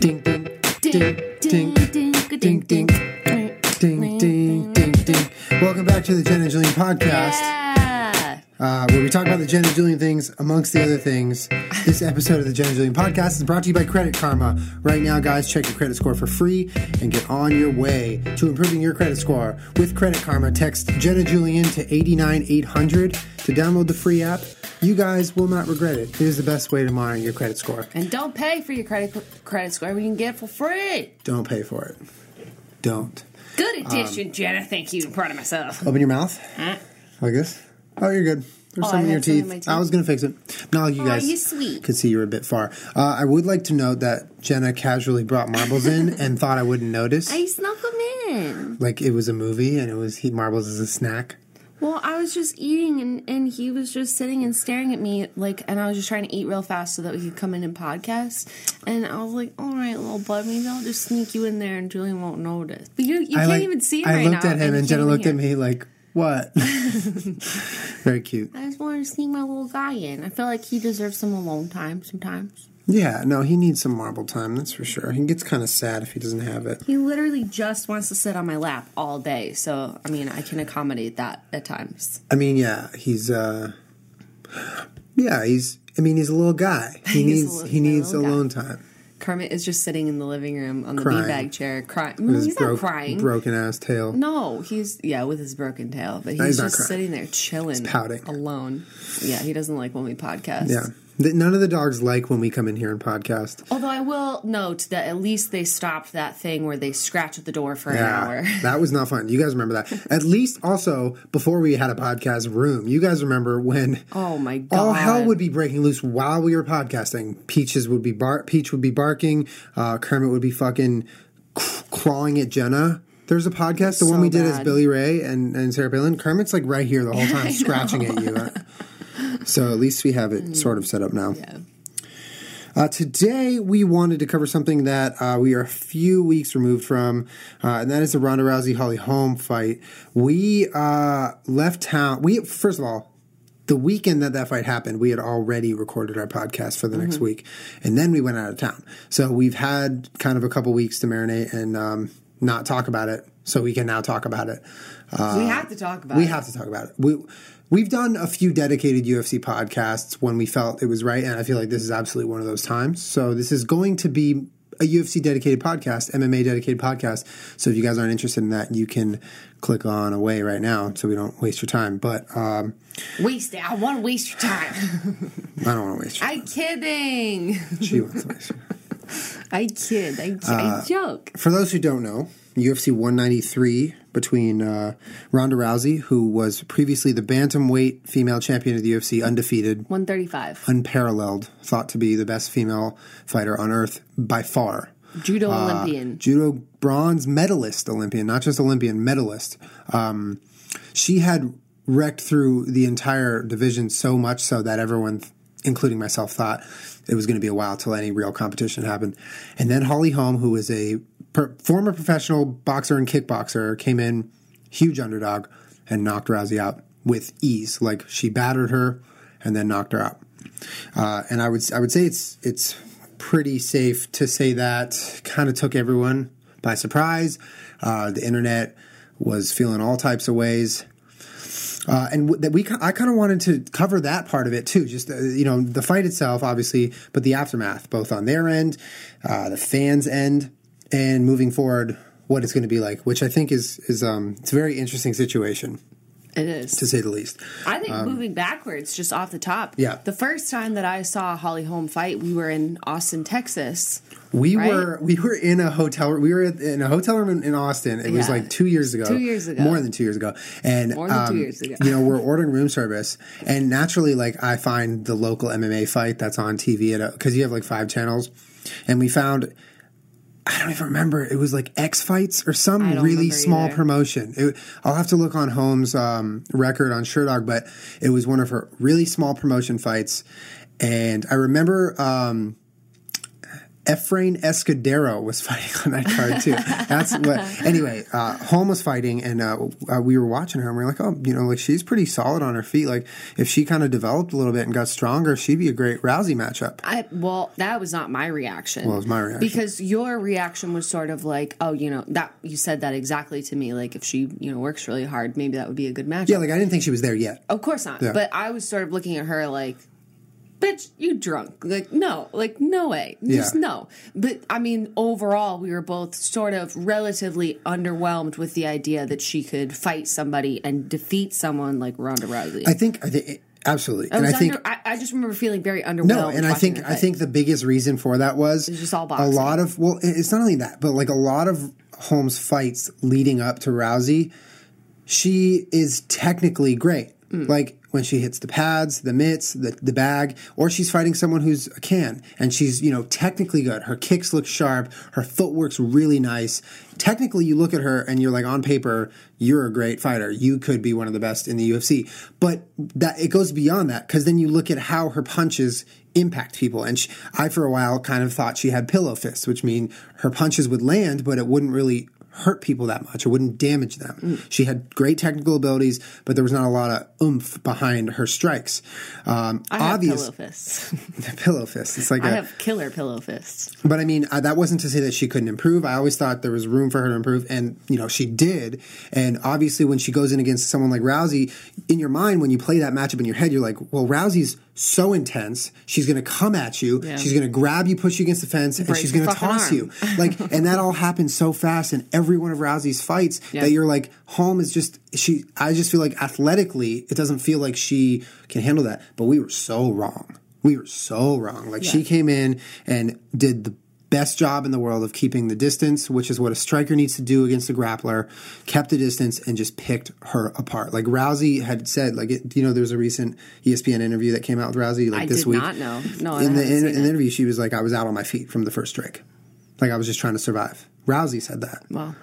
Ding ding ding ding ding ding ding ding ding ding ding. Welcome back to the Jen and Julian podcast, Yeah. Uh, where we talk about the Jen and Julian things amongst the other things. This episode of the Jen and Julian podcast is brought to you by Credit Karma. Right now, guys, check your credit score for free and get on your way to improving your credit score with Credit Karma. Text Jen and Julian to eighty nine eight hundred to download the free app. You guys will not regret it. It is the best way to monitor your credit score. And don't pay for your credit credit score when you can get it for free. Don't pay for it. Don't. Good Um, addition, Jenna. Thank you. I'm proud of myself. Open your mouth. Huh? Like this? Oh, you're good. There's Oh, some I in your teeth. teeth. I was going to fix it. No, you Aw, guys you could see you were a bit far. Uh, I would like to note that Jenna casually brought marbles in and thought I wouldn't notice. I snuck them in. like it was a movie and it was he marbles as a snack. Well, I was just eating, and, and he was just sitting and staring at me, like, and I was just trying to eat real fast so that we could come in and podcast. And I was like, "All right, little bud, maybe I'll just sneak you in there, and Julian won't notice." But you, you I can't like- even see him I right looked now, at him you and Jenna looked at me like, "What?" Very cute. I just wanted to sneak my little guy in. I feel like he deserves some alone time sometimes. Yeah, no, he needs some marble time. That's for sure. He gets kind of sad if he doesn't have it. He literally just wants to sit on my lap all day. So, I mean, I can accommodate that at times. I mean, yeah, he's uh Yeah, he's I mean, he's a little guy. He needs little- he needs little guy. alone time. Kermit is just sitting in the living room on the Crying. beanbag chair, crying. No, he's broke- not crying. broken ass tail. No, he's yeah with his broken tail, but he's, he's just sitting there chilling, pouting. alone. Yeah, he doesn't like when we podcast. Yeah. None of the dogs like when we come in here and podcast. Although I will note that at least they stopped that thing where they scratch at the door for an hour. that was not fun. You guys remember that? At least also before we had a podcast room, you guys remember when Oh my god! all hell would be breaking loose while we were podcasting. Peaches would be bar- Peach would be barking. Uh, Kermit would be fucking clawing at Jenna. There's a podcast, the one So we did as bad. Billy Ray and, and Sarah Palin. Kermit's like right here the whole time, scratching at you. So at least we have it sort of set up now. Yeah. Uh, today, we wanted to cover something that uh, we are a few weeks removed from, uh, and that is the Ronda Rousey Holly Holm fight. We uh, left town. We first of all, the weekend that that fight happened, we had already recorded our podcast for the next week, and then we went out of town. So we've had kind of a couple weeks to marinate and um, not talk about it. So we can now talk about it. we have to talk about. Uh, We it. have to talk about it. We we've done a few dedicated UFC podcasts when we felt it was right, and I feel like this is absolutely one of those times. So this is going to be a UFC dedicated podcast, MMA dedicated podcast. So if you guys aren't interested in that, you can click on away right now, so we don't waste your time. But um, waste it. I want to waste your time. I don't want to waste. Your time. I'm kidding. She wants to waste. Your I kid. I, Uh, I joke. For those who don't know, UFC 193 between uh, Ronda Rousey, who was previously the bantamweight female champion of the UFC, undefeated, One thirty-five. unparalleled, thought to be the best female fighter on earth by far. Judo Uh, Olympian. Judo bronze medalist Olympian, not just Olympian, medalist. Um, she had wrecked through the entire division so much so that everyone, including myself, thought it was going to be a while till any real competition happened. And then Holly Holm, who is a per- former professional boxer and kickboxer, came in huge underdog and knocked Rousey out with ease. Like she battered her and then knocked her out. Uh, and I would I would say it's it's pretty safe to say that kind of took everyone by surprise. Uh, the internet was feeling all types of ways. Uh, and w- that we, I kind of wanted to cover that part of it too. Just uh, you know, the fight itself, obviously, but the aftermath, both on their end, uh, the fans' end, and moving forward, what it's going to be like. Which I think is is um, it's a very interesting situation It is. to say the least. I think moving backwards, just off the top. Um, Yeah. The first time that I saw a Holly Holm fight, we were in Austin, Texas. We Right? were we were in a hotel. We were in a hotel room in, in Austin. It was like two years ago. Two years ago. more than two years ago. And More than two um, years ago. you know, we're ordering room service, and naturally, like I find the local MMA fight that's on TV at because you have like five channels, and we found. I don't even remember. It was like X Fights or some really small either. promotion. It, I'll have to look on Holm's um, record on Sherdog, but it was one of her really small promotion fights. And I remember um, Efrain Escudero was fighting on that card too. That's what. Anyway, uh, Holm was fighting, and uh, uh, we were watching her, and we are like, oh, you know, like she's pretty solid on her feet. Like if she kind of developed a little bit and got stronger, she'd be a great Rousey matchup. I well, that was not my reaction. Well, it was my reaction because your reaction was sort of like, oh, you know, that you said that exactly to me. Like if she, you know, works really hard, maybe that would be a good matchup. Yeah, like I didn't think she was there yet. Of course not. Yeah. But I was sort of looking at her like bitch, you drunk. Like, no, like, no way. Just yeah. no. But I mean, overall, we were both sort of relatively underwhelmed with the idea that she could fight somebody and defeat someone like Ronda Rousey. I think, I think, absolutely. I and I think, under, I, I, just remember feeling very underwhelmed. No, and I think, I think the biggest reason for that was just all boxing. a lot of, well, it's not only that, but like a lot of Holm's fights leading up to Rousey, she is technically great. Mm. Like, when she hits the pads, the mitts, the, the bag, or she's fighting someone who's a can and she's, you know, technically good. Her kicks look sharp. Her footwork's really nice. Technically, you look at her and you're like, on paper, you're a great fighter. You could be one of the best in the UFC. But that it goes beyond that because then you look at how her punches impact people. And she, I, for a while, kind of thought she had pillow fists, which mean her punches would land, but it wouldn't really hurt people that much or wouldn't damage them. Mm. She had great technical abilities, but there was not a lot of oomph behind her strikes. Um, I have obvious, pillow fists. pillow fists. It's like I a, have killer pillow fists. But I mean, uh, that wasn't to say that she couldn't improve. I always thought there was room for her to improve, and you know she did. And obviously, when she goes in against someone like Rousey, in your mind, when you play that matchup in your head, you're like, well, Rousey's so intense. She's going to come at you. Yeah. She's going to grab you, push you against the fence, and she's going to toss arm. you. Like, and that all happens so fast in every one of Rousey's fights yeah. that you're like, Holm is just she. I just feel like athletically, it doesn't feel like she can handle that. But we were so wrong. We were so wrong. Like yeah. she came in and did the best job in the world of keeping the distance, which is what a striker needs to do against a grappler, kept the distance and just picked her apart. Like Rousey had said, like, it, you know, there's a recent ESPN interview that came out with Rousey like I this week. not know. No, in the, in, in the interview, she was like, I was out on my feet from the first strike. Like I was just trying to survive. Rousey said that. Wow.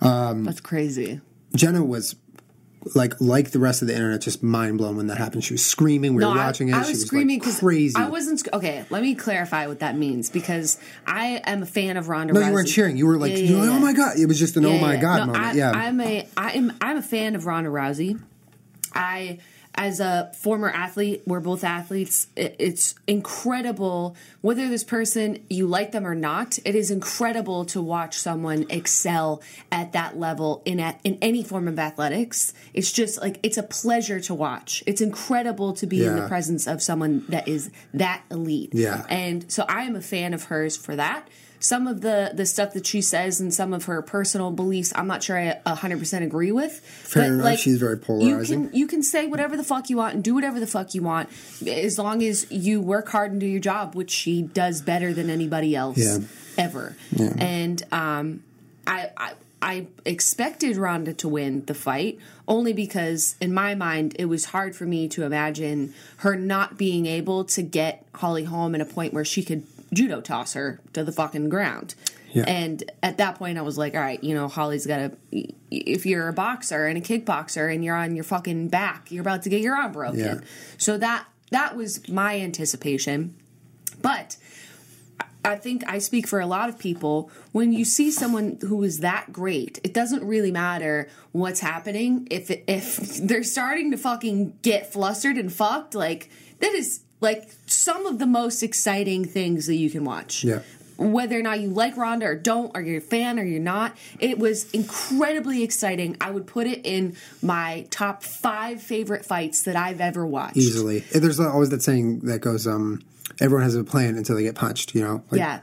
Um, That's crazy. Jenna was like like the rest of the internet, just mind blown when that happened. She was screaming. We no, were watching I, it. I was, was screaming like crazy. I wasn't okay. Let me clarify what that means because I am a fan of Ronda. No, Rousey. you weren't cheering. You were like, yeah, yeah, like oh my god! It was just an oh my god no, moment. I, yeah, I'm a I'm I'm a fan of Ronda Rousey. I as a former athlete, we're both athletes. It's incredible whether this person you like them or not. It is incredible to watch someone excel at that level in at, in any form of athletics. It's just like it's a pleasure to watch. It's incredible to be yeah. in the presence of someone that is that elite. Yeah, and so I am a fan of hers for that some of the the stuff that she says and some of her personal beliefs i'm not sure i 100% agree with Fair but enough. like she's very polarizing you can you can say whatever the fuck you want and do whatever the fuck you want as long as you work hard and do your job which she does better than anybody else yeah. ever yeah. and um I, I I expected Ronda to win the fight only because, in my mind, it was hard for me to imagine her not being able to get Holly Holm at a point where she could judo toss her to the fucking ground. Yeah. And at that point, I was like, all right, you know, Holly's got to. If you're a boxer and a kickboxer and you're on your fucking back, you're about to get your arm broken. Yeah. So that that was my anticipation. But I think I speak for a lot of people. When you see someone who is that great, it doesn't really matter what's happening. If if they're starting to fucking get flustered and fucked, like that is like some of the most exciting things that you can watch. Yeah. Whether or not you like Ronda or don't, or you're a fan or you're not, it was incredibly exciting. I would put it in my top five favorite fights that I've ever watched. Easily. There's always that saying that goes, um, everyone has a plan until they get punched, you know? Like, yeah.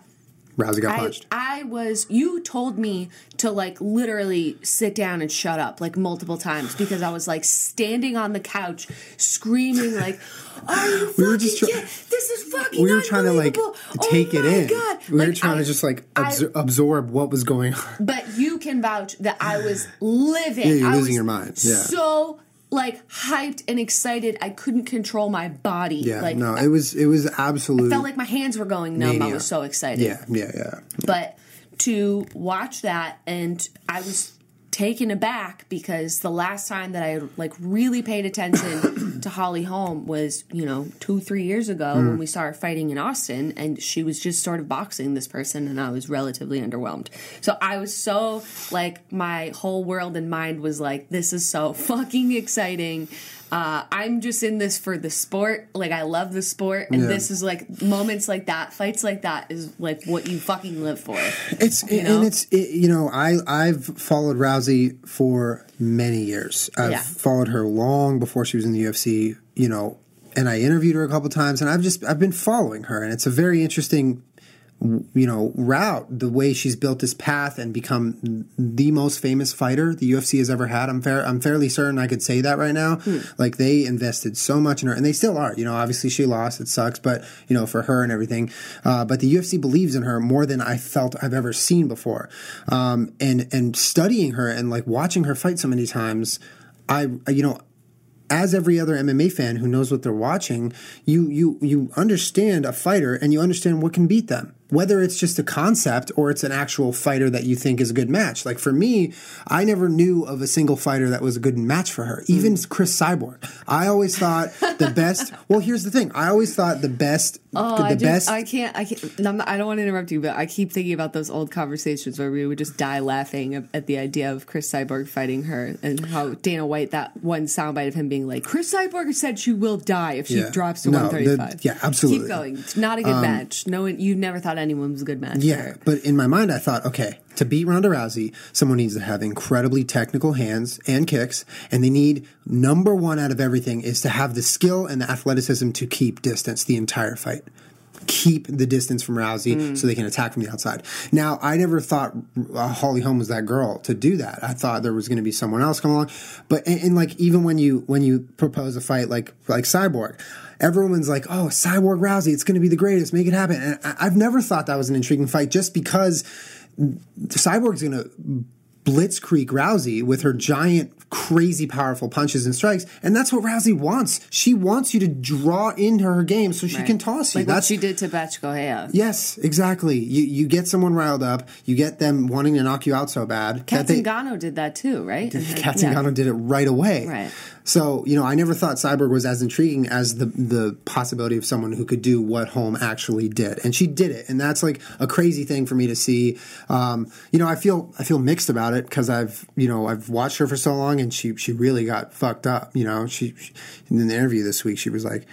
Rousey got punched. I, I was. You told me to like literally sit down and shut up like multiple times because I was like standing on the couch screaming like, "Are you we were just try- This is fucking. We were trying to like oh take oh it in. God. We like, were trying I, to just like absor- I, absorb what was going on. But you can vouch that I was living. Yeah, you're I losing your mind. Yeah. So like hyped and excited. I couldn't control my body. Yeah, like, no, it was it was absolute. I felt like my hands were going numb. Mania. I was so excited. Yeah, yeah, yeah. But to watch that, and I was taken aback because the last time that I like really paid attention to Holly Holm was, you know, two, three years ago Hmm. when we saw her fighting in Austin and she was just sort of boxing this person and I was relatively underwhelmed. So I was so like my whole world and mind was like, this is so fucking exciting. Uh, I'm just in this for the sport. Like I love the sport, and Yeah. this is like moments like that, fights like that is like what you fucking live for. It's know? and it's it, you know I I've followed Rousey for many years. I've Yeah. followed her long before she was in the UFC. You know, and I interviewed her a couple times, and I've just I've been following her, and it's a very interesting you know route the way she's built this path and become the most famous fighter the UFC has ever had. I'm fair I'm fairly certain I could say that right now. Like they invested so much in her and they still are. You know obviously she lost it sucks but you know for her and everything. Uh, but the UFC believes in her more than I felt I've ever seen before. Um, and and studying her and like watching her fight so many times I you know as every other MMA fan who knows what they're watching, you you you understand a fighter and you understand what can beat them. Whether it's just a concept or it's an actual fighter that you think is a good match. Like for me, I never knew of a single fighter that was a good match for her. Even Cris Cyborg. I always thought the best. Well, here's the thing. I always thought the best. Oh, the I, just, best. I can't. I can't. Not, I don't want to interrupt you, but I keep thinking about those old conversations where we would just die laughing at, the idea of Cris Cyborg fighting her, and how Dana White that one soundbite of him being like, "Cris Cyborg said she will die if she Yeah. drops to No, the- 135." yeah, absolutely. Um, Keep going. It's not a good match. No one. You never thought anyone was a good match. Yeah, but in my mind, I thought, okay, to beat Ronda Rousey, someone needs to have incredibly technical hands and kicks, and they need number one out of everything is to have the skill and the athleticism to keep distance the entire fight. Keep the distance from Rousey so they can attack from the outside. Now, I never thought uh, Holly Holm was that girl to do that. I thought there was going to be someone else come along, but and, and like even when you when you propose a fight like like Cyborg, everyone's like, "Oh, Cyborg Rousey, it's going to be the greatest. Make it happen." And I, I've never thought that was an intriguing fight, just because Cyborg's going to blitzkrieg Rousey with her giant, crazy, powerful punches and strikes, and that's what Rousey wants. She wants you to draw into her game so she Right. can toss you. Like what that's she did to Bethe Correia. yes, exactly. You you get someone riled up, you get them wanting to knock you out so bad. Cat Zingano did that too, right? Kat Yeah. Did it right away. Right. So, you know, I never thought Cyborg was as intriguing as the the possibility of someone who could do what Holm actually did. And she did it. And that's like a crazy thing for me to see. Um, you know, I feel I feel mixed about it because I've, you know, I've watched her for so long and she she really got fucked up, you know. She, she in the interview this week she was like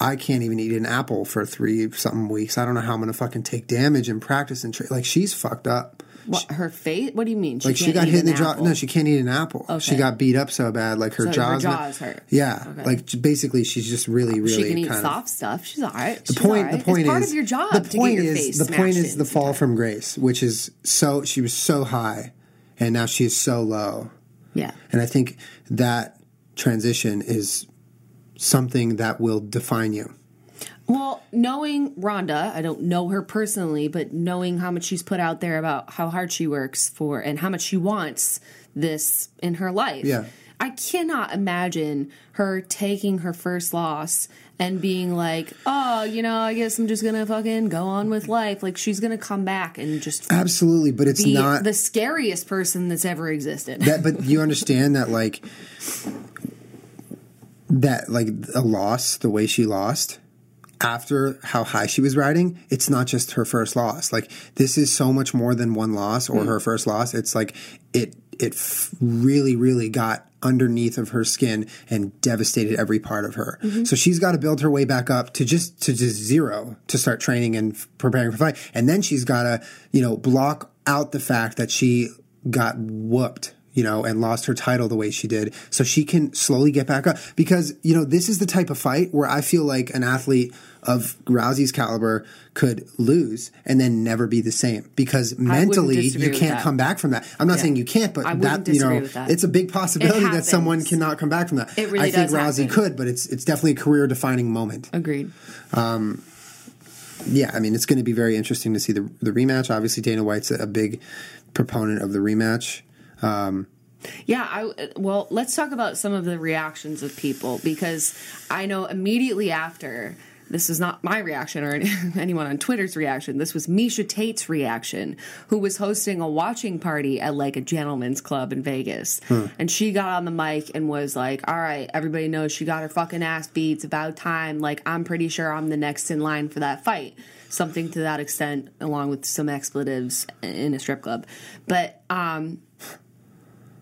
I can't even eat an apple for three something weeks. I don't know how I'm going to fucking take damage in practice and tra- like she's fucked up. What, her face? What do you mean? Like she got hit in the jaw. No, she can't eat an apple. She got beat up so bad, like her So her jaws. jaws hurt. Yeah, Okay. like basically, she's just really, really. She can eat soft Of, stuff. She's all right. the point. The point it's is part of your job. The point is the point is the fall sometimes. from grace, which is so she was so high, and now she is so low. Yeah. And I think that transition is something that will define you. Well, knowing Ronda, I don't know her personally, but knowing how much she's put out there about how hard she works for and how much she wants this in her life. Yeah. I cannot imagine her taking her first loss and being like, "Oh, you know, I guess I'm just going to fucking go on with life." Like she's going to come back and just Absolutely, but it's not the scariest person that's ever existed. that but you understand that like that like a loss the way she lost after how high she was riding it's not just her first loss. Like this is so much more than one loss or hmm. her first loss. It's like it it f- really really got underneath of her skin and devastated every part of her. Mm-hmm. So she's got to build her way back up to just to just zero to start training and f- preparing for fight. And then she's got to you know block out the fact that she got whooped you know, and lost her title the way she did, so she can slowly get back up. Because you know, this is the type of fight where I feel like an athlete of Rousey's caliber could lose and then never be the same. Because mentally, you can't come back from that. I'm not saying you can't, but that you know, that. it's a big possibility that someone cannot come back from that. It really I think Rousey happen. could, but it's it's definitely a career defining moment. Agreed. Um, Yeah, I mean, it's going to be very interesting to see the the rematch. Obviously, Dana White's a, a big proponent of the rematch. Um, Yeah, I well, let's talk about some of the reactions of people because I know immediately after this is not my reaction or anyone on Twitter's reaction. This was Miesha Tate's reaction, who was hosting a watching party at like a gentleman's club in Vegas. And she got on the mic and was like, All right, everybody knows she got her fucking ass beat. It's about time. Like, I'm pretty sure I'm the next in line for that fight. Something to that extent, along with some expletives in a strip club. But, um,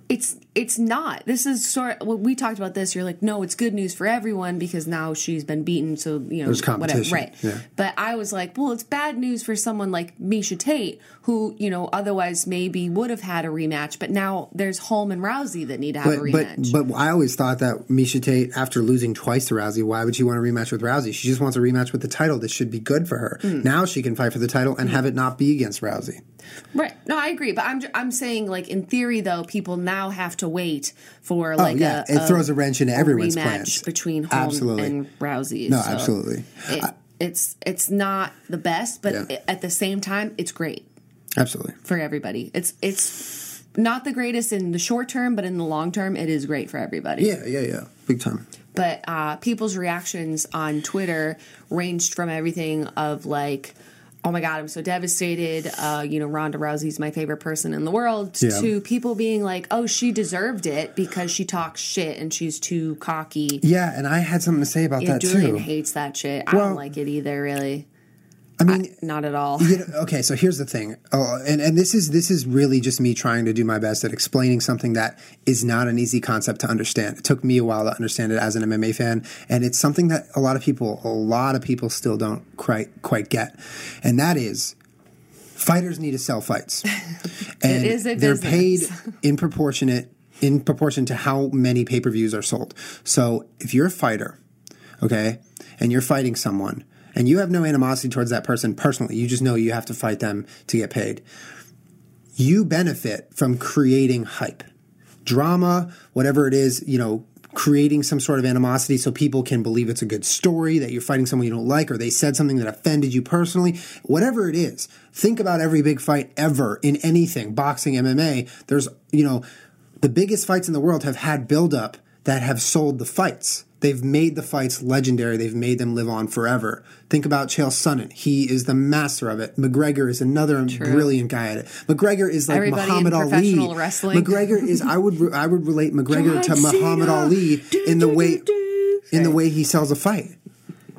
it's it's not. This is sort. Of, Well, we talked about this. You're like, no, it's good news for everyone because now she's been beaten. So you know, There's competition, whatever, right? yeah. But I was like, well, it's bad news for someone like Miesha Tate, who you know otherwise maybe would have had a rematch. But now there's Holm and Rousey that need to have a But, but rematch. but I always thought that Miesha Tate, after losing twice to Rousey, why would she want a rematch with Rousey? She just wants a rematch with the title. This should be good for her. Hmm. Now she can fight for the title and have it not be against Rousey. right? No, I agree. But I'm I'm saying like in theory though, people now have to wait for like oh yeah, a, it throws a wrench into everyone's plans. between Holm Absolutely. and Rousey. No, So absolutely, It, it's it's not the best, but Yeah. at the same time, it's great. absolutely. for everybody. It's it's not the greatest in the short term, but in the long term, it is great for everybody. Yeah, yeah, yeah, big time. But uh, people's reactions on Twitter ranged from everything of like, "Oh my god, I'm so devastated," uh, you know, Ronda Rousey's my favorite person in the world, Yeah. to people being like, "Oh, she deserved it because she talks shit and she's too cocky." Yeah, and I had something to say about Yeah, that Julian too. hates that shit. I don't like it either, really. I mean, Not at all. you know, okay, so here's the thing. Oh, and and this is this is really just me trying to do my best at explaining something that is not an easy concept to understand. It took me a while to understand it as an MMA fan, and it's something that a lot of people, a lot of people still don't quite quite get, and that is. Fighters need to sell fights, and is a they're paid in proportionate in proportion to how many pay per views are sold. So if you're a fighter, okay, and you're fighting someone, and you have no animosity towards that person personally, you just know you have to fight them to get paid. You benefit from creating hype, drama, whatever it is, you know, creating some sort of animosity so people can believe it's a good story that you're fighting someone you don't like or they said something that offended you personally, whatever it is. Think about every big fight ever in anything, boxing, MMA. There's, you know, the biggest fights in the world have had buildup that have sold the fights. They've made the fights legendary. They've made them live on forever. Think about Chael Sonnen. He is the master of it. McGregor is another brilliant guy at it. McGregor is like Everybody Muhammad Ali. wrestling. McGregor is. I would. I would relate McGregor to John Muhammad Ali Do, in the do, way do. in the way he sells a fight.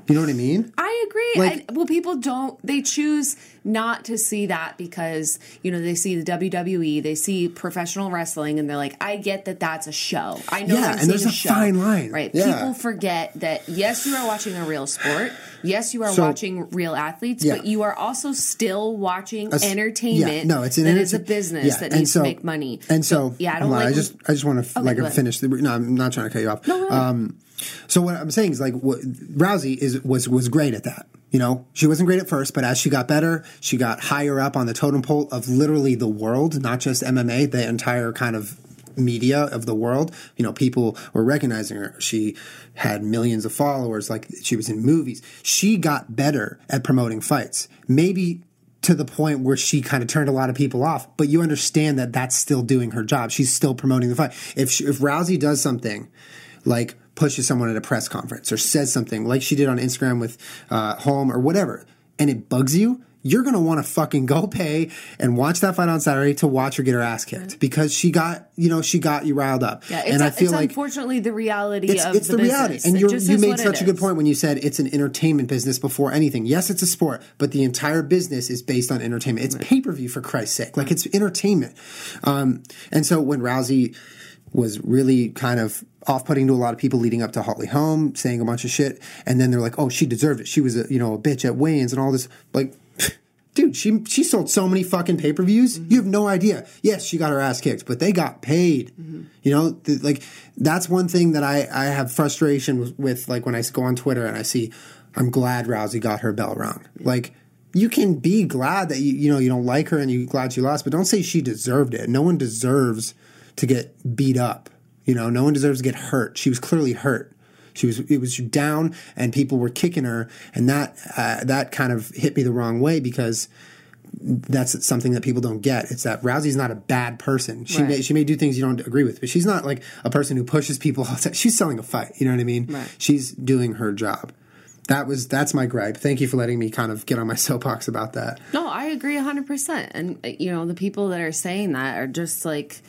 You know what I mean? I agree. Like- I, well, people don't. They choose not to see that because you know they see the WWE, they see professional wrestling, and they're like, "I get that that's a show. I know Yeah, and there's a show." fine line. right? Yeah. People forget that yes, you are watching a real sport. Yes, you are So- watching real athletes, Yeah. but you are also still watching s- entertainment. yeah, no, it's an that is a business yeah, that and needs so- to make money. And so, yeah, I don't like. I just, I just want to like finish the. No, I'm not trying to cut you off. No, ahead. um, so what I'm saying is like what, Rousey is was was great at that. You know, she wasn't great at first, but as she got better, she got higher up on the totem pole of literally the world, not just MMA, the entire kind of media of the world. You know, people were recognizing her. She had millions of followers, like she was in movies. She got better at promoting fights. Maybe to the point where she kind of turned a lot of people off, but you understand that that's still doing her job. She's still promoting the fight. If she, if Rousey does something like pushes someone at a press conference or says something like she did on Instagram with uh, Holm or whatever, and it bugs you, you're gonna want to fucking go pay and watch that fight on Saturday to watch her get her ass kicked because she got you know she got you riled up. yeah, it's, and I feel it's like unfortunately the reality it's, of it's the, the, reality. And you made such a good point when you said it's an entertainment business before anything. Yes, it's a sport, but the entire business is based on entertainment. It's pay per view for Christ's sake. Like it's entertainment. Um, and so when Rousey was really kind of off-putting to a lot of people leading up to Holly Holm, saying a bunch of shit, and then they're like, "Oh, she deserved it. She was a you know a bitch at weigh-ins and all this." Like, dude, she she sold so many fucking pay-per-views. Mm-hmm. You have no idea. Yes, she got her ass kicked, but they got paid. Mm-hmm. You know, th- like that's one thing that I I have frustration with, with. Like when I go on Twitter and I see, I'm glad Rousey got her bell rung. Like. You can be glad that you you know you don't like her and you're glad she lost, but don't say she deserved it. No one deserves to get beat up. You know, no one deserves to get hurt. She was clearly hurt. She was it was down, and people were kicking her, and that uh, that kind of hit me the wrong way because that's something that people don't get. It's that Rousey's not a bad person. She Right. may she may do things you don't agree with, but she's not like a person who pushes people. all. She's selling a fight. You know what I mean? Right. She's doing her job. that was that's my gripe. Thank you for letting me kind of get on my soapbox about that. No, I agree 100%. And, uh, you know, the people that are saying that are just like,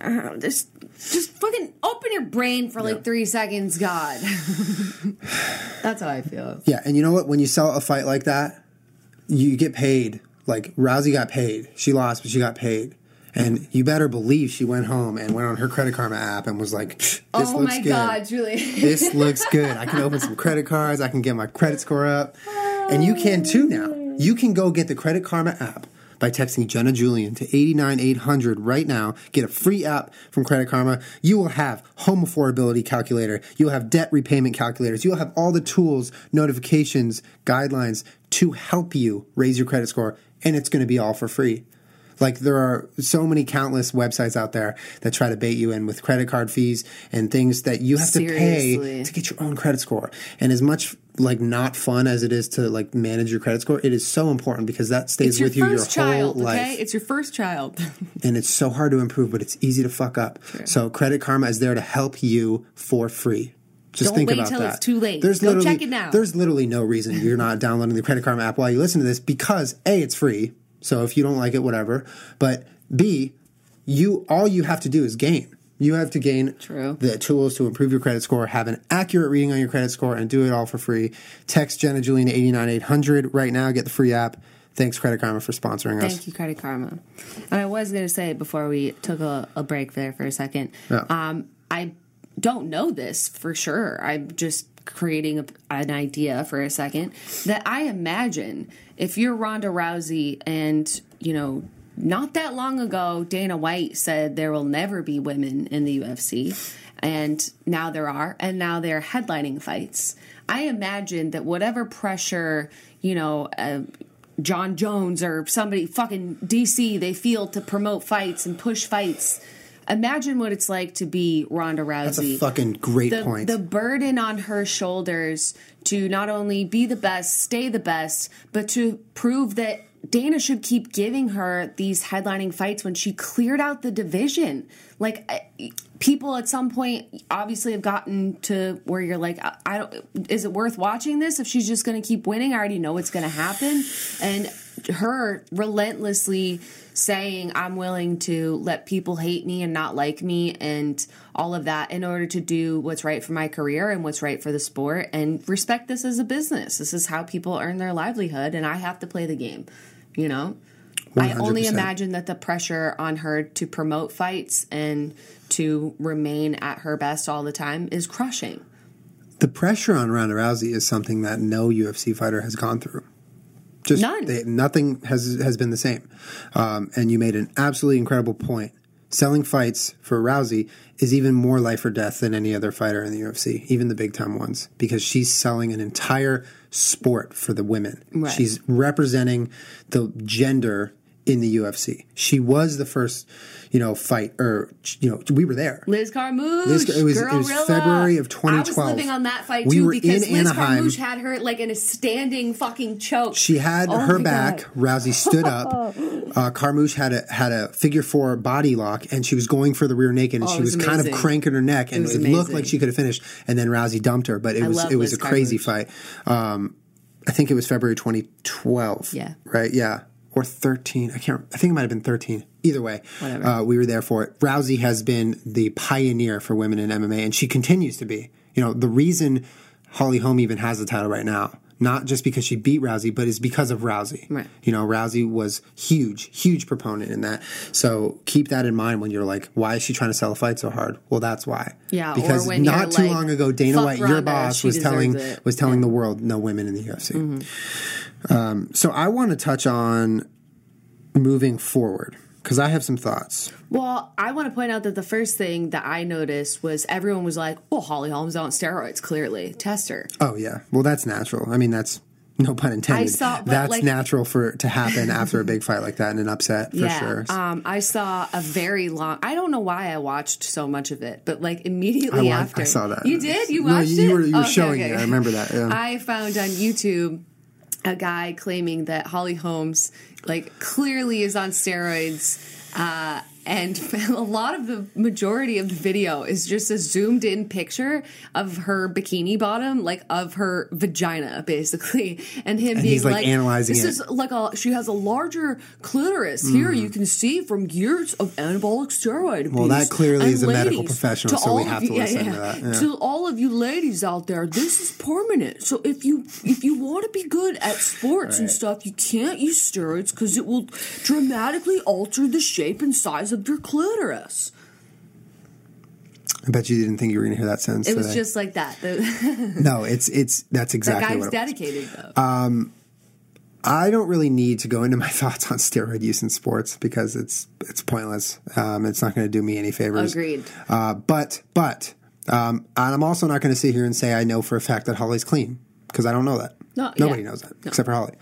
uh, just, just fucking open your brain for like Yeah. three seconds, God. That's how I feel. Yeah, and you know what? When you sell a fight like that, you get paid. Like Rousey got paid. She lost, but she got paid. And you better believe she went home and went on her Credit Karma app and was like, "This oh looks my good. God, Julie. This looks good. I can open some credit cards. I can get my credit score up. And you can too now. You can go get the Credit Karma app by texting Jenna Julian to 89800 right now. Get a free app from Credit Karma. You will have home affordability calculator. You'll have debt repayment calculators. You'll have all the tools, notifications, guidelines to help you raise your credit score. And it's going to be all for free. Like there are so many countless websites out there that try to bait you in with credit card fees and things that you have to pay to get your own credit score. And as much like not fun as it is to like manage your credit score, it is so important because that stays with you your first whole life. okay? It's your first child. And it's so hard to improve, but it's easy to fuck up. So Credit Karma is there to help you for free. Just Don't think wait about till that. it's too late. There's Go literally, check it now. There's literally no reason you're not downloading the Credit Karma app while you listen to this because A, it's free. So if you don't like it, whatever. But B, you all you have to do is gain. You have to gain True. the tools to improve your credit score, have an accurate reading on your credit score, and do it all for free. Text Jenna Julian to 89800 right now. Get the free app. Thanks, Credit Karma, for sponsoring us. Thank you, Credit Karma. And I was going to say before we took a, a break there for a second, Yeah. um, I don't know this for sure. I'm just creating an idea for a second that I imagine if you're Ronda Rousey and, you know, not that long ago, Dana White said there will never be women in the UFC. And now there are, and now they're headlining fights. I imagine that whatever pressure, you know, uh, Jon Jones or somebody fucking DC they feel to promote fights and push fights. Imagine what it's like to be Ronda Rousey. That's a fucking great the, point. the burden on her shoulders to not only be the best, stay the best, but to prove that Dana should keep giving her these headlining fights when she cleared out the division. Like people at some point obviously have gotten to where you're like, I, I don't. Is it worth watching this if she's just going to keep winning? I already know what's going to happen, and her relentlessly saying I'm willing to let people hate me and not like me and all of that in order to do what's right for my career and what's right for the sport and respect this as a business. This is how people earn their livelihood and I have to play the game, you know? I only imagine that the pressure on her to promote fights and to remain at her best all the time is crushing. the pressure on Ronda Rousey is something that no UFC fighter has gone through. Just None. They, nothing has has been the same. Um, and you made an absolutely incredible point. Selling fights for Rousey is even more life or death than any other fighter in the UFC, even the big time ones, because she's selling an entire sport for the women. Right. She's representing the gender in the UFC. She was the first, you know, fight or you know, we were there. Liz Carmouche, Liz- it was- it was February of 2012. I was 2012. living on that fight We too were because in Liz Anaheim. Carmouche had her like in a standing fucking choke. She had Oh her back. God. Rousey stood up. Uh, Carmouche had a had a figure four body lock, and she was going for the rear naked, and Oh, she was, was kind of cranking her neck, and was it, looked like she could have finished. And then Rousey dumped her, but it I was it was Liz a crazy Carmouche. fight. Um, I think it was February 2012. Yeah. right. Yeah, or 13. I can't. I think it might have been 13. Either way, Whatever. Uh, we were there for it. Rousey has been the pioneer for women in MMA, and she continues to be. You know, the reason Holly Holm even has the title right now, not just because she beat Rousey, but it's because of Rousey. Right. You know, Rousey was huge, huge proponent in that. So keep that in mind when you're like, why is she trying to sell a fight so hard? Well, that's why. Yeah, because not too like, long ago, Dana "Fuck White, your boss, was telling deserves it." Mm-hmm. was telling the world no women in the UFC. Um, so I want to touch on moving forward because I have some thoughts. Well, I want to point out that the first thing that I noticed was everyone was like, "Well, Holly Holm's on steroids, clearly. Test her." Oh yeah, well that's natural. I mean that's no pun intended. I saw- that's like- natural for to happen after a big fight like that and an upset for yeah, sure. um, I saw a very long. I don't know why I watched so much of it, but like I, immediately after, I saw that. You did? You No, watched you it? were you were Okay, showing okay. it. I remember that. Yeah. I found on YouTube a guy claiming that Holly Holm's like clearly is on steroids. Uh, and a lot of the majority of the video is just a zoomed in picture of her bikini bottom, like of her vagina, basically, and him being he's, like, analyzing "This it." is like a she has a larger clitoris here. Mm. You can see from years of anabolic steroid. Well, that clearly And is a medical professional, so we have you- to listen to that, yeah. To all of you ladies out there, this is permanent. So if you if you want to be good at sports and stuff, you can't use steroids because it will dramatically alter the shape and size of your clitoris. I bet you didn't think you were going to hear that sentence. It was today. just like that. No. It's it's that's that exactly what. It was. dedicated though. Um, I don't really need to go into my thoughts on steroid use in sports because it's it's pointless. Um, it's not going to do me any favors. Agreed. Uh, but but um, and I'm also not going to sit here and say I know for a fact that Holly's clean because I don't know that. No, Nobody yeah. knows that No. except for Holly.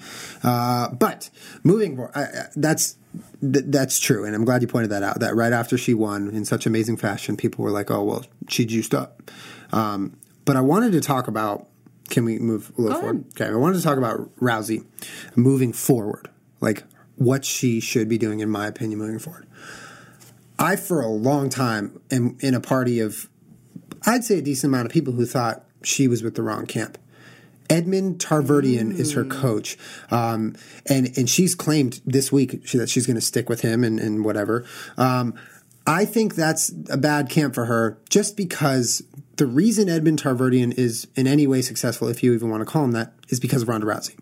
Uh, but moving forward, I, I- that's th- that's true, and I'm glad you pointed that out. That right after she won in such amazing fashion, people were like, "Oh well, she juiced up." Um, but I wanted to talk about. Can we move a little Go forward? Okay, I wanted to talk about Rousey moving forward, like what she should be doing, in my opinion, moving forward. I, for a long time, am in a party of, I'd say a decent amount of people who thought she was with the wrong camp. Edmond Tarverdyan is her coach, um, and and she's claimed this week she, that she's going to stick with him and, and whatever. Um, I think that's a bad camp for her, just because the reason Edmond Tarverdyan is in any way successful, if you even want to call him that, is because of Ronda Rousey.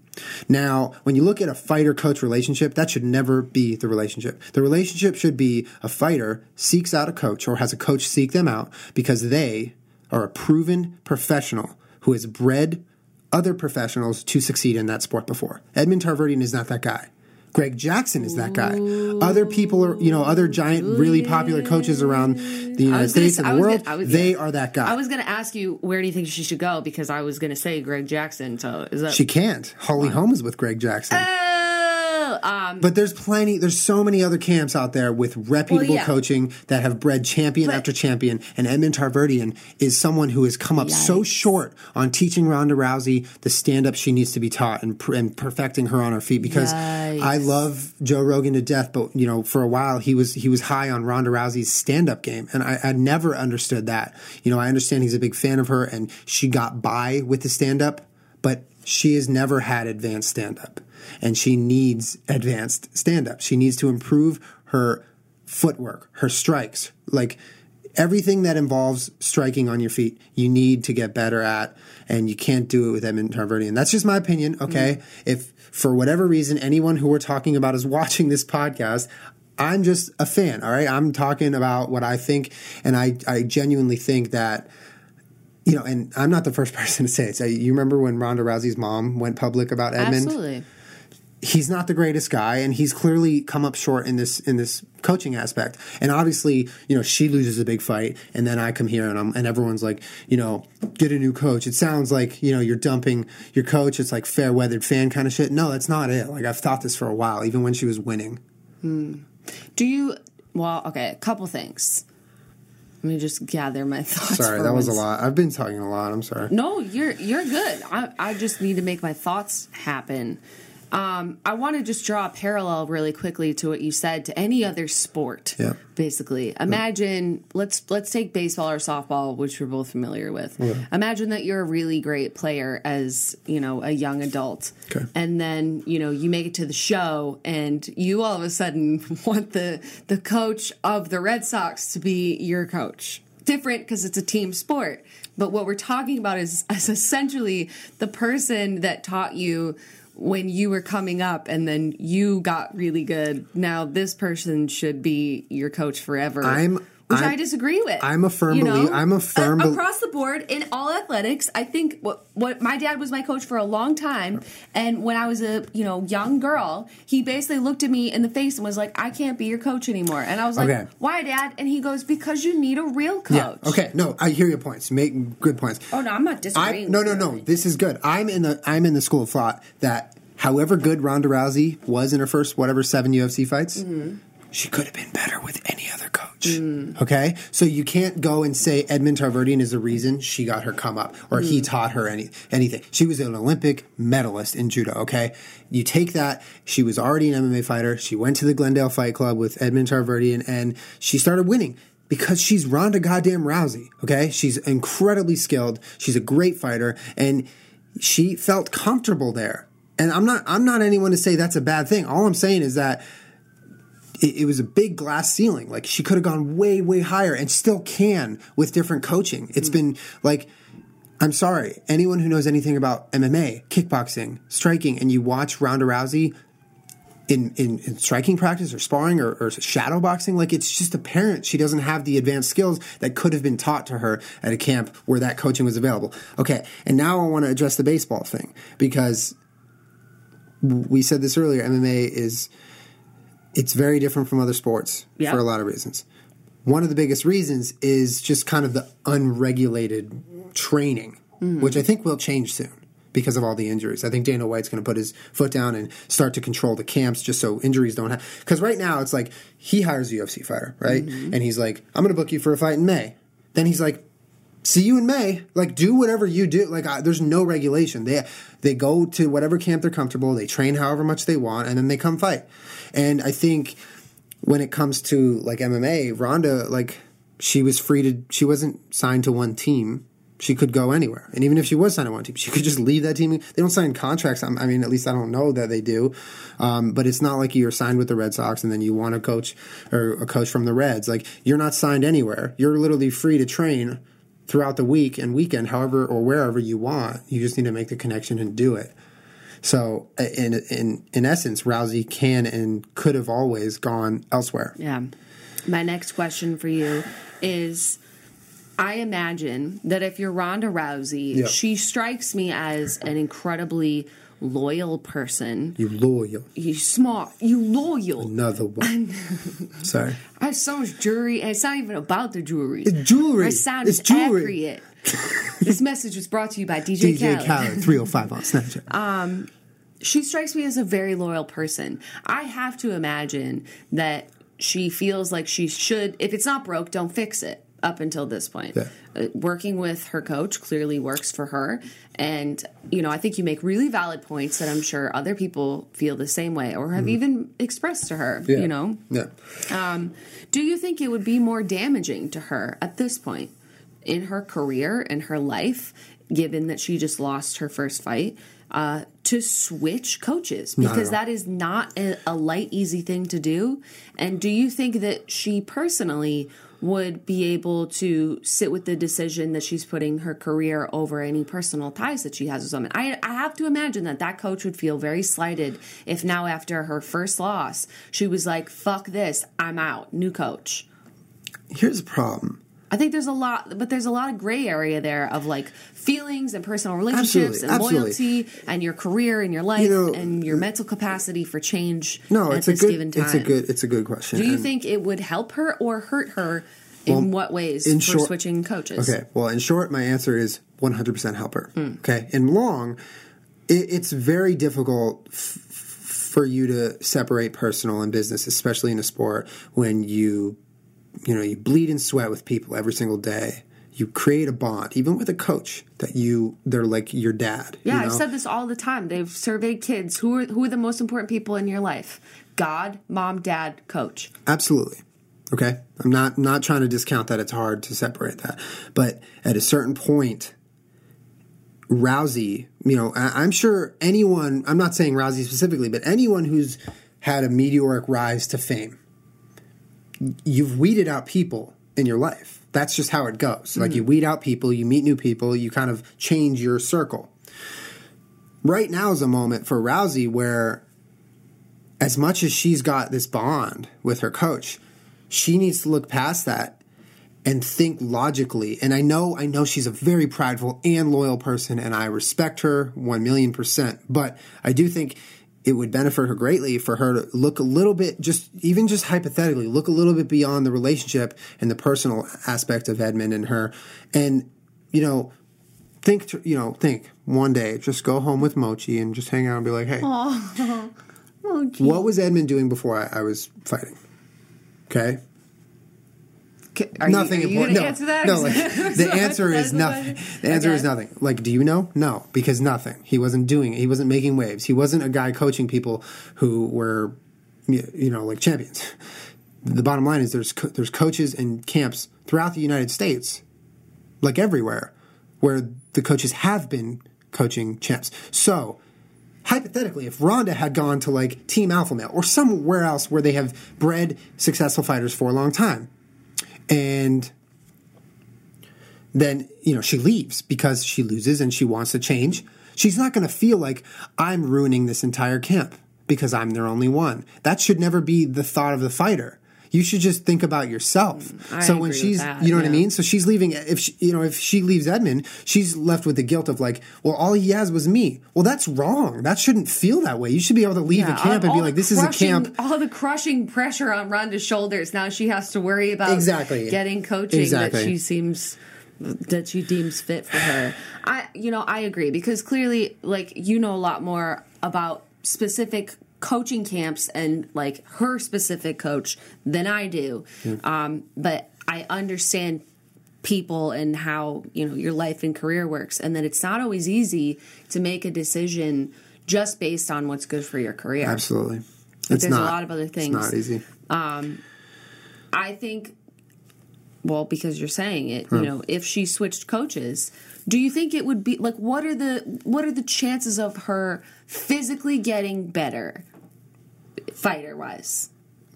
Now, when you look at a fighter coach relationship, that should never be the relationship. The relationship should be a fighter seeks out a coach or has a coach seek them out because they are a proven professional who has bred other professionals to succeed in that sport before. Edmond Tarverdyan is not that guy. Greg Jackson is that guy. Other people are, you know, other giant, really popular coaches around the United was gonna States and the world, gonna- was- they are that guy. I was going to ask you where do you think she should go because I was going to say Greg Jackson. So is that she can't. Holly Holm is with Greg Jackson. Oh, um, But there's plenty, there's so many other camps out there with reputable yeah. coaching that have bred champion But- after champion. And Edmond Tarverdyan is someone who has come up so short on teaching Ronda Rousey the stand up she needs to be taught and, and perfecting her on her feet. Because Yikes. I love Joe Rogan to death, but you know, for a while he was he was high on Ronda Rousey's stand up game, and I, I never understood that. You know, I understand he's a big fan of her, and she got by with the stand up, but she has never had advanced stand up, and she needs advanced stand up. She needs to improve her footwork, her strikes, like everything that involves striking on your feet, you need to get better at, and you can't do it with Edmond Tarverdyan. That's just my opinion, okay? Mm-hmm. If for whatever reason anyone who we're talking about is watching this podcast, I'm just a fan, all right? I'm talking about what I think, and I, I genuinely think that you know, and I'm not the first person to say it. So you remember when Ronda Rousey's mom went public about Edmond? absolutely. He's not the greatest guy and he's clearly come up short in this in this coaching aspect and obviously you know she loses a big fight and then i come here and i'm and everyone's like you know get a new coach it sounds like you know you're dumping your coach it's like fair weathered fan kind of shit no that's not it like i've thought this for a while even when she was winning hmm. Do you? Well, okay. A couple things. Let me just gather my thoughts. sorry that was a lot i've been talking a lot i'm sorry No, you're you're good. I I just need to make my thoughts happen. Um, I want to just draw a parallel really quickly to what you said to any other sport. Yeah. Basically, imagine let's let's take baseball or softball, which we're both familiar with. Imagine that you're a really great player as you know a young adult, Okay. and then you know you make it to the show, and you all of a sudden want the the coach of the Red Sox to be your coach different because it's a team sport. But what we're talking about is, is essentially the person that taught you when you were coming up and then you got really good. Now this person should be your coach forever. I'm- which I'm- i disagree with. I'm a firm belie- I'm a firm A- across the board in all athletics. I think what what my dad was my coach for a long time, and when I was a you know young girl, he basically looked at me in the face and was like, "I can't be your coach anymore." And I was like, Okay. "Why, Dad?" And he goes, "Because you need a real coach." yeah okay no i hear your points make good points Oh no, I'm not disagreeing. I, no, no, you. no. This is good. I'm in the I'm in the school of thought that however good Ronda Rousey was in her first whatever seven UFC fights, mm-hmm. She could have been better with any other coach. Hmm. Okay? So you can't go and say Edmond Tarverdyan is the reason she got her come up or he hmm. taught her any anything. She was an Olympic medalist in judo, okay? You take that, she was already an MMA fighter. She went to the Glendale Fight Club with Edmond Tarverdyan and she started winning because she's Ronda goddamn Rousey, okay? She's incredibly skilled. She's a great fighter and she felt comfortable there. And I'm not I'm not anyone to say that's a bad thing. All I'm saying is that it, it was a big glass ceiling. Like she could have gone way, way higher and still can with different coaching. It's mm. been like, I'm sorry, anyone who knows anything about MMA, kickboxing, striking, and you watch Ronda Rousey in, in, in striking practice or sparring or, or shadow boxing, like it's just apparent she doesn't have the advanced skills that could have been taught to her at a camp where that coaching was available. Okay, and now I want to address the baseball thing because we said this earlier. MMA is it's very different from other sports Yeah. for a lot of reasons. One of the biggest reasons is just kind of the unregulated training, hmm. which I think will change soon because of all the injuries. I think Dana White's going to put his foot down and start to control the camps just so injuries don't happen. Because right now it's like he hires a UFC fighter, right? Mm-hmm. And he's like, I'm going to book you for a fight in May. Then he's like, see you in May. Like, do whatever you do. Like, I, there's no regulation. They they go to whatever camp they're comfortable. They train however much they want, and then they come fight. And I think when it comes to like MMA, Ronda, like she was free to. She wasn't signed to one team. She could go anywhere, and even if she was signed to one team, she could just leave that team. They don't sign contracts. I'm- mean, at least I don't know that they do. Um, but it's not like you're signed with the Red Sox and then you want a coach or a coach from the Reds. Like you're not signed anywhere. You're literally free to train throughout the week and weekend, however or wherever you want. You just need to make the connection and do it. So, in in in essence, Rousey can and could have always gone elsewhere. Yeah. My next question for you is I imagine that if you're Ronda Rousey, Yeah. she strikes me as an incredibly loyal person. You loyal, You smart, you loyal. another one. Sorry, I have so much jewelry, and it's not even about the jewelry. It's jewelry. It's jewelry. accurate. this message was brought to you by DJ, DJ Khaled. Khaled, three hundred five on Snapchat. Um, she strikes me as a very loyal person. I have to imagine that she feels like she should, if it's not broke, don't fix it up until this point. Yeah. Uh, working with her coach clearly works for her. And, you know, I think you make really valid points that I'm sure other people feel the same way or have even expressed to her, you know. yeah. Do you think it would be more damaging to her at this point in her career in her life, given that she just lost her first fight, uh, to switch coaches? Because that is not a, a light, easy thing to do. And do you think that she personally would be able to sit with the decision that she's putting her career over any personal ties that she has with someone? I, I have to imagine that that coach would feel very slighted if now, after her first loss, she was like, fuck this, I'm out, new coach. Here's the problem. I think there's a lot, but there's a lot of gray area there of like feelings and personal relationships Absolutely, and absolutely. loyalty and your career and your life You know, and your mental capacity for change No, at it's a good. given time. It's a good. It's a good question. Do you And- think it would help her or hurt her? In what ways in for short- switching coaches? Okay. Well, in short, my answer is 100% helper. Hmm. Okay. In long, it, it's very difficult f- for you to separate personal and business, especially in a sport when you, you know, you bleed and sweat with people every single day. You create a bond, even with a coach that you, they're like your dad. Yeah, you I've said this all the time. They've surveyed kids. Who are who are the most important people in your life? God, mom, dad, coach. Absolutely. Okay. I'm not not trying to discount that it's hard to separate that. But at a certain point, Rousey, you know, I, I'm sure anyone, I'm not saying Rousey specifically, but anyone who's had a meteoric rise to fame, you've weeded out people in your life. That's just how it goes. Like mm-hmm. you weed out people, you meet new people, you kind of change your circle. Right now is a moment for Rousey where as much as she's got this bond with her coach, she needs to look past that and think logically. And I know, I know she's a very prideful and loyal person, and I respect her one million percent. But I do think it would benefit her greatly for her to look a little bit, just even just hypothetically, look a little bit beyond the relationship and the personal aspect of Edmond and her, and you know. Think, to, you know, think one day, just go home with Mochi and just hang out and be like, hey, what was Edmond doing before I, I was fighting? Okay, Are nothing you, important. no, answer that? no. Like, the answer is nothing. The answer is nothing. Like, do you know? No, because nothing. He wasn't doing it. He wasn't making waves. He wasn't a guy coaching people who were, you know, like champions. The bottom line is there's co- there's coaches and camps throughout the United States, like everywhere, where the coaches have been coaching champs. So hypothetically, if Ronda had gone to like Team Alpha Male or somewhere else where they have bred successful fighters for a long time, and then you know she leaves because she loses and she wants to change, she's not going to feel like I'm ruining this entire camp because I'm their only one. That should never be the thought of the fighter. You should just think about yourself. Mm, I so when she's, that, you know what I mean. So she's leaving. If she, you know, if she leaves Edmond, she's left with the guilt of like, well, all he has was me. Well, that's wrong. That shouldn't feel that way. You should be able to leave Yeah, a camp and be like, this is a crushing- camp. All the crushing pressure on Ronda's shoulders. Now she has to worry about Exactly. getting coaching Exactly. that she seems that she deems fit for her. I, you know, I agree because clearly, like you know a lot more about specific coaching camps and like her specific coach than I do. Um, but I understand people and how you know your life and career works and that it's not always easy to make a decision just based on what's good for your career Absolutely. It's there's a lot of other things. It's not easy. I think, well, because you're saying it, you know, if she switched coaches, do you think it would be like what are the what are the chances of her physically getting better, fighter wise?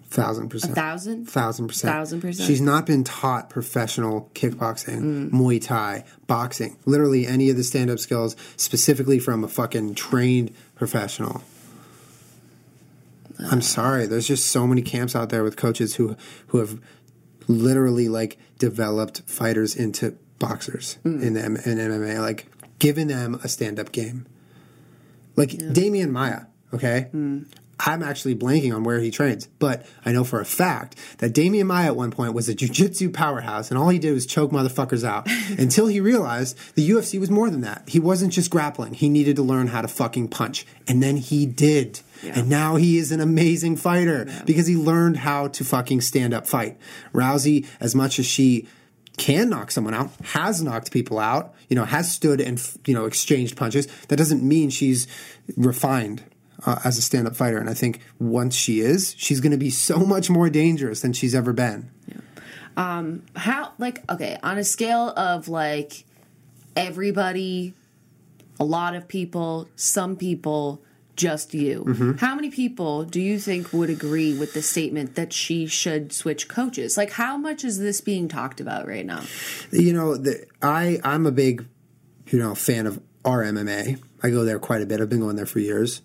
Thousand percent. thousand? Thousand percent. Thousand percent. She's not been taught professional kickboxing, Mm. Muay Thai, boxing, literally any of the stand up skills specifically from a fucking trained professional. I'm sorry. There's just so many camps out there with coaches who who have literally like developed fighters into boxers Mm. in, M- in MMA, like given them a stand up game. Like Demian Maia, okay? I'm actually blanking on where he trains, but I know for a fact that Demian Maia at one point was a jiu-jitsu powerhouse, and all he did was choke motherfuckers out until he realized the UFC was more than that. He wasn't just grappling; he needed to learn how to fucking punch, and then he did. And now he is an amazing fighter because he learned how to fucking stand up fight. Rousey, as much as she can knock someone out, has knocked people out, you know, has stood and you know exchanged punches. That doesn't mean she's refined uh, as a stand-up fighter. And I think once she is, she's going to be so much more dangerous than she's ever been. Yeah. How like okay, on a scale of like everybody, a lot of people, some people, just you. Mm-hmm. How many people do you think would agree with the statement that she should switch coaches? Like how much is this being talked about right now? You know, the, I I'm a big, you know, fan of RMMA. I go there quite a bit. I've been going there for years,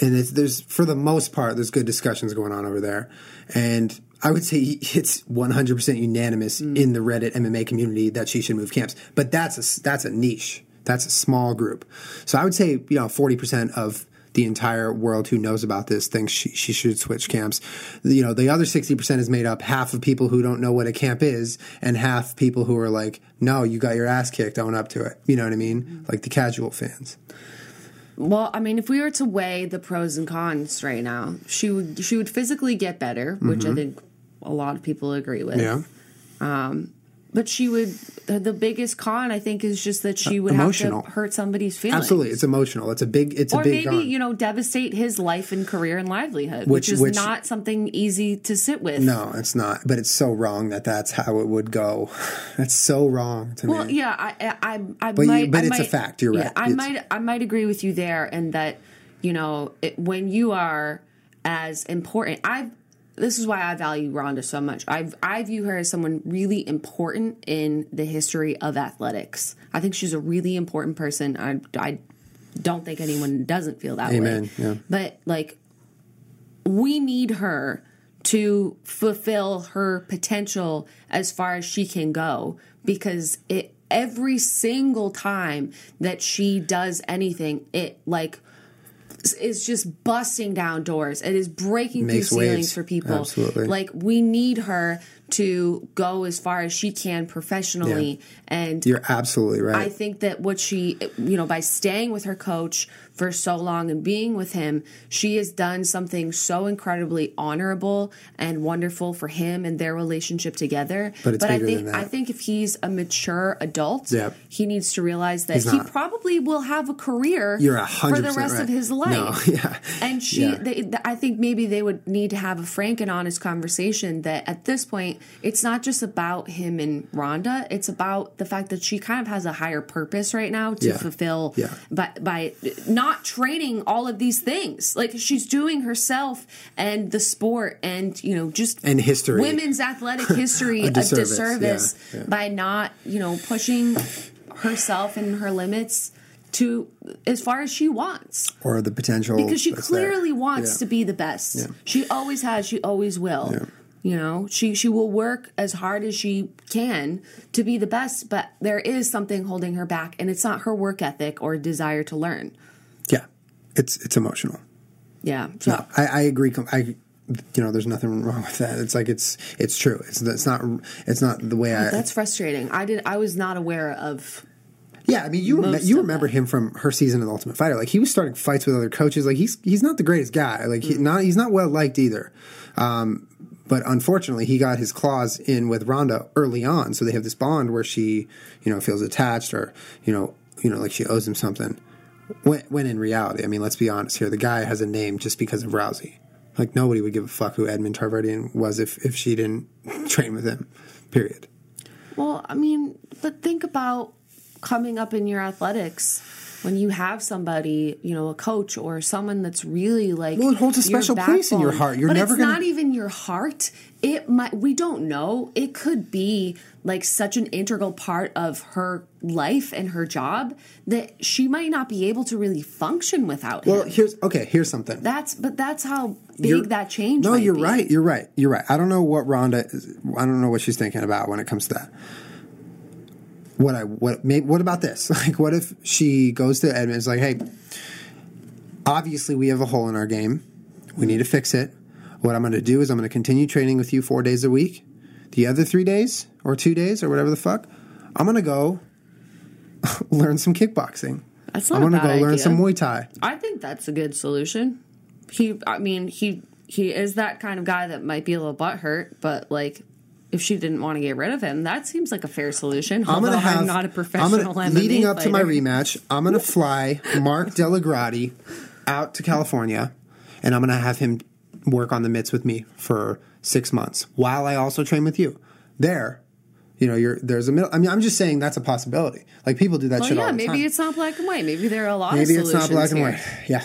and it's, there's for the most part there's good discussions going on over there, and I would say it's 100 percent unanimous hmm. in the Reddit MMA community that she should move camps. But that's a that's a niche. That's a small group. So I would say you know 40 percent of the entire world who knows about this thinks she, she should switch camps. You know, the other 60% is made up half of people who don't know what a camp is and half people who are like, no, you got your ass kicked, own up to it. You know what I mean? Hmm. Like the casual fans. Well, I mean, if we were to weigh the pros and cons right now, she would she would physically get better, which I think a lot of people agree with. Mm-hmm. Yeah. But she would the biggest con I think is just that she would have to hurt somebody's feelings. Absolutely. It's emotional. It's a big, it's a big. Or maybe, con. you know, devastate his life and career and livelihood, Which- which, is which- not something easy to sit with. no, it's not. But it's so wrong that that's how it would go. That's so wrong to Well, me. Well, yeah, I, I, I But you- might, but I it's a fact, you're yeah, right. I It's- might, I might agree with you there, and that you know, it, when you are as important, I. This is why I value Ronda so much. I I view her as someone really important in the history of athletics. I think she's a really important person. I, I don't think anyone doesn't feel that Amen, way. yeah. But like we need her to fulfill her potential as far as she can go because it every single time that she does anything it like is just busting down doors it is breaking Makes through ceilings waves. for people Absolutely. like we need her to go as far as she can professionally and You're absolutely right. I think that what she, you know, by staying with her coach for so long and being with him, she has done something so incredibly honorable and wonderful for him and their relationship together. But it's I think. I think if he's a mature adult, Yep. he needs to realize that he probably will have a career You're a for the rest right. of his life. No, yeah. And she, Yeah. they, I think maybe they would need to have a frank and honest conversation that at this point, it's not just about him and Ronda. It's about the fact that she kind of has a higher purpose right now to Yeah. fulfill Yeah. by, by not training all of these things. Like she's doing herself and the sport and, you know, just And history. women's athletic history A a disservice, disservice, yeah, by not, you know, pushing herself and her limits to as far as she wants or the potential because she that's there. clearly wants Yeah. to be the best. Yeah. She always has. She always will. Yeah. You know, she she will work as hard as she can to be the best, but there is something holding her back, and it's not her work ethic or desire to learn. Yeah, it's it's emotional. Yeah. So No, I, I agree. I you know, there's nothing wrong with that. It's like it's it's true. It's it's not it's not the way I. that's frustrating. I did. I was not aware of. Yeah, I mean, you rem- you remember that. him from her season of the Ultimate Fighter. Like he was starting fights with other coaches. Like he's he's not the greatest guy. Like Mm. he not he's not well liked either. Um, but unfortunately, he got his claws in with Ronda early on, so they have this bond where she you know feels attached or you know you know like she owes him something. When, when in reality, I mean, let's be honest here. The guy has a name just because of Rousey. Like nobody would give a fuck who Edmond Tarverdyan was if if she didn't train with him. Period. Well, I mean, but think about coming up in your athletics when you have somebody, you know, a coach or someone that's really like. Well, it holds a special place in your heart. You're but never it's gonna- not even your heart. It might. We don't know. It could be like such an integral part of her life and her job that she might not be able to really function without it. Well, him. here's okay. Here's something. That's but that's how big You're- that change. No, you're be. right. You're right. You're right. I don't know what Ronda. Is, I don't know what she's thinking about when it comes to that. What I what maybe what about this? Like, what if she goes to Edmond? and is like, hey, obviously we have a hole in our game. We need to fix it. What I'm going to do is I'm going to continue training with you four days a week. The other three days or two days or whatever the fuck, I'm going to go learn some kickboxing. That's not I'm going to go learn some Muay Thai. I think that's a good solution. He, I mean, he he is that kind of guy that might be a little butthurt, but like, if she didn't want to get rid of him, that seems like a fair solution. I'm gonna have. I'm not a I'm professional gonna- leading up to my rematch. I'm gonna fly Mark DellaGrotte out to California, and I'm gonna have him work on the mitts with me for six months while I also train with you. There, you know, you're there's a middle. I mean, I'm just saying that's a possibility. Like people do that Well, shit yeah, all the maybe time. it's not black and white. Maybe there are a lot maybe of it's not black and white. Yeah.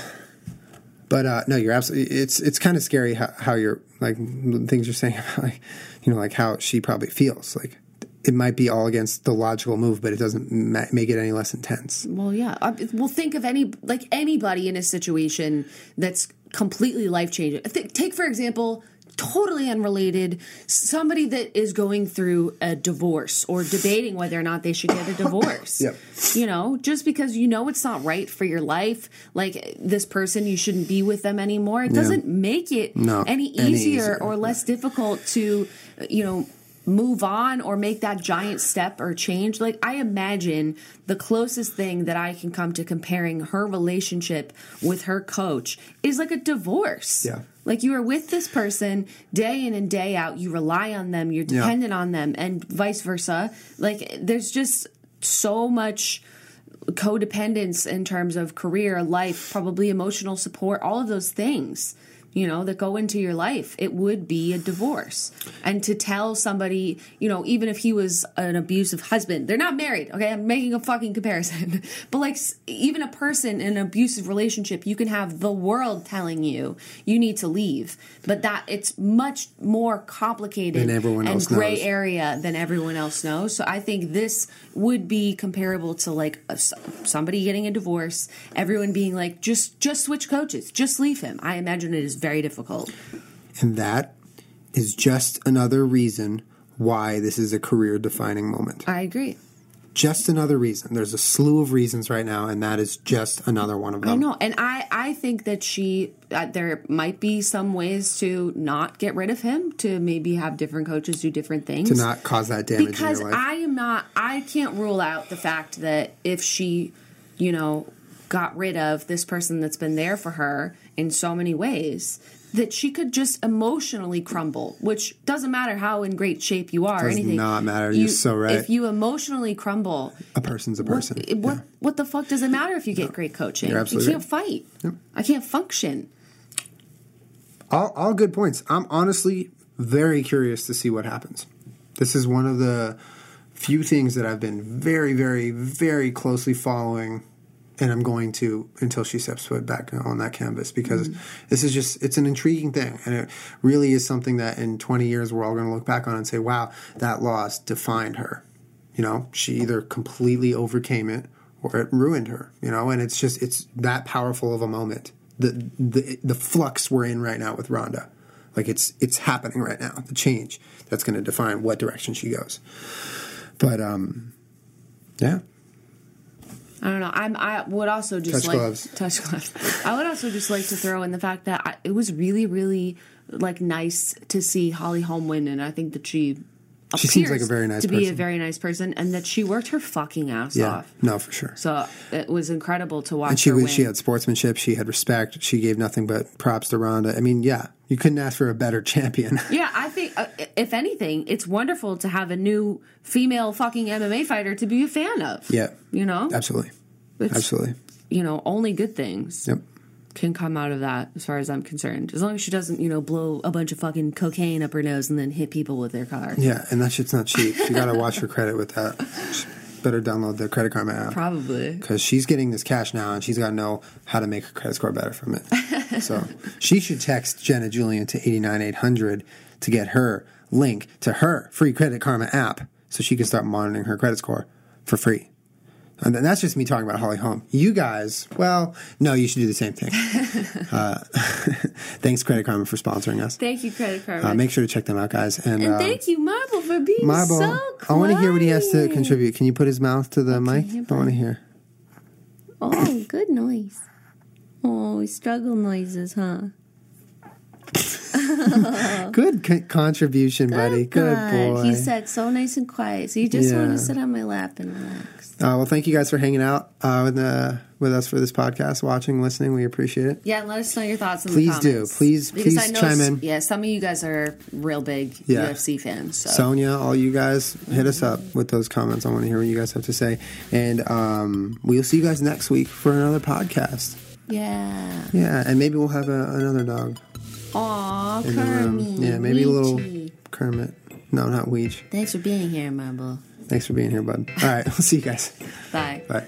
But uh, no, you're absolutely. It's it's kind of scary how, how you're like things you're saying about like you know like how she probably feels like it might be all against the logical move, but it doesn't ma- make it any less intense. Well, yeah. Uh, Well, think of any like anybody in a situation that's completely life changing. Th- take for example, totally unrelated, somebody that is going through a divorce or debating whether or not they should get a divorce. Yep. You know, just because you know it's not right for your life, like this person, you shouldn't be with them anymore. It doesn't make it No, any any easier easier. or less difficult to, you know, move on or make that giant step or change. Like, I imagine the closest thing that I can come to comparing her relationship with her coach is like a divorce. Yeah. Like, you are with this person day in and day out, you rely on them, you're Yeah. dependent on them, and vice versa. Like, there's just so much codependence in terms of career, life, probably emotional support, all of those things, you know, that go into your life. It would be a divorce. And to tell somebody, you know, even if he was an abusive husband, they're not married, okay? I'm making a fucking comparison. but like even a person in an abusive relationship, you can have the world telling you you need to leave. But that it's much more complicated Than everyone and else gray knows. area than everyone else knows. So I think this would be comparable to like a, somebody getting a divorce, everyone being like, just just switch coaches, just leave him. I imagine it is very difficult. And that is just another reason why this is a career defining moment. I agree. just another reason. There's a slew of reasons right now, and that is just another one of them. I know, and I I think that she uh, there might be some ways to not get rid of him, to maybe have different coaches do different things, To not cause that damage because in your life. I am not. I can't rule out the fact that if she, you know, got rid of this person that's been there for her in so many ways. That she could just emotionally crumble, which doesn't matter how in great shape you are. Does anything. not matter. You're so right. If you emotionally crumble, a person's a person. what, what, Yeah. what the fuck does it matter if you get great coaching? You can't fight. I can't function. all, all good points. I'm honestly very curious to see what happens. This is one of the few things that I've been very, very, very closely following, and I'm going to until she steps foot back on that canvas because this is just it's an intriguing thing, and it really is something that in 20 years we're all going to look back on and say, "Wow, that loss defined her." You know, she either completely overcame it or it ruined her. You know, and it's just it's that powerful of a moment. The the the flux we're in right now with Ronda, like it's it's happening right now. The change that's going to define what direction she goes. But um, yeah, I don't know. I'm. I would also just Touch like gloves. touch gloves. I would also just like to throw in the fact that I, it was really, really like nice to see Holly Holm win, and I think that she. She seems like a very nice to be a very nice person, and that she worked her fucking ass off. yeah, off. no, for sure. So it was incredible to watch. And she her was, win. she had sportsmanship. She had respect. She gave nothing but props to Ronda. I mean, yeah, you couldn't ask for a better champion. Yeah, I think uh, if anything, it's wonderful to have a new female fucking MMA fighter to be a fan of. yeah, you know, absolutely, It's, absolutely. You know, only good things Yep. Can come out of that, as far as I'm concerned. As long as she doesn't, you know, blow a bunch of fucking cocaine up her nose and then hit people with their car. Yeah, and that shit's not cheap. You got to watch her credit with that. Better download the Credit Karma app. Probably. because she's getting this cash now and she's got to know how to make her credit score better from it. so she should text Jenna Julien to 89800 to get her link to her free Credit Karma app so she can start monitoring her credit score for free. And then that's just me talking about Holly Holm. You guys, well, no, you should do the same thing. uh, thanks, Credit Karma, for sponsoring us. Thank you, credit card. Uh, make sure to check them out, guys. And, and uh, thank you, Marble, for being Marble, so I want to hear what he has to contribute. Can you put his mouth to the mic? here, I want to hear. Oh, good noise. Oh, struggle noises, huh? Good co- contribution, buddy. Good boy. He said so nice and quiet. So you just want to sit on my lap and relax. Uh, well, thank you guys for hanging out uh, with, uh, with us for this podcast, watching, listening. We appreciate it. Yeah, and let us know your thoughts in Please the do. comments. Please- Because please I know chime s- in. Yeah, some of you guys are real big Yeah. UFC fans. So Sonia, all you guys, hit us up with those comments. I want to hear what you guys have to say. And um, we'll see you guys next week for another podcast. yeah. Yeah, and maybe we'll have a, another dog Aw, in the room. Kermit. Yeah, maybe a little Kermit. No, not Weech. Thanks for being here, Marble. Thanks for being here, bud. All right, we'll see you guys. Bye. Bye.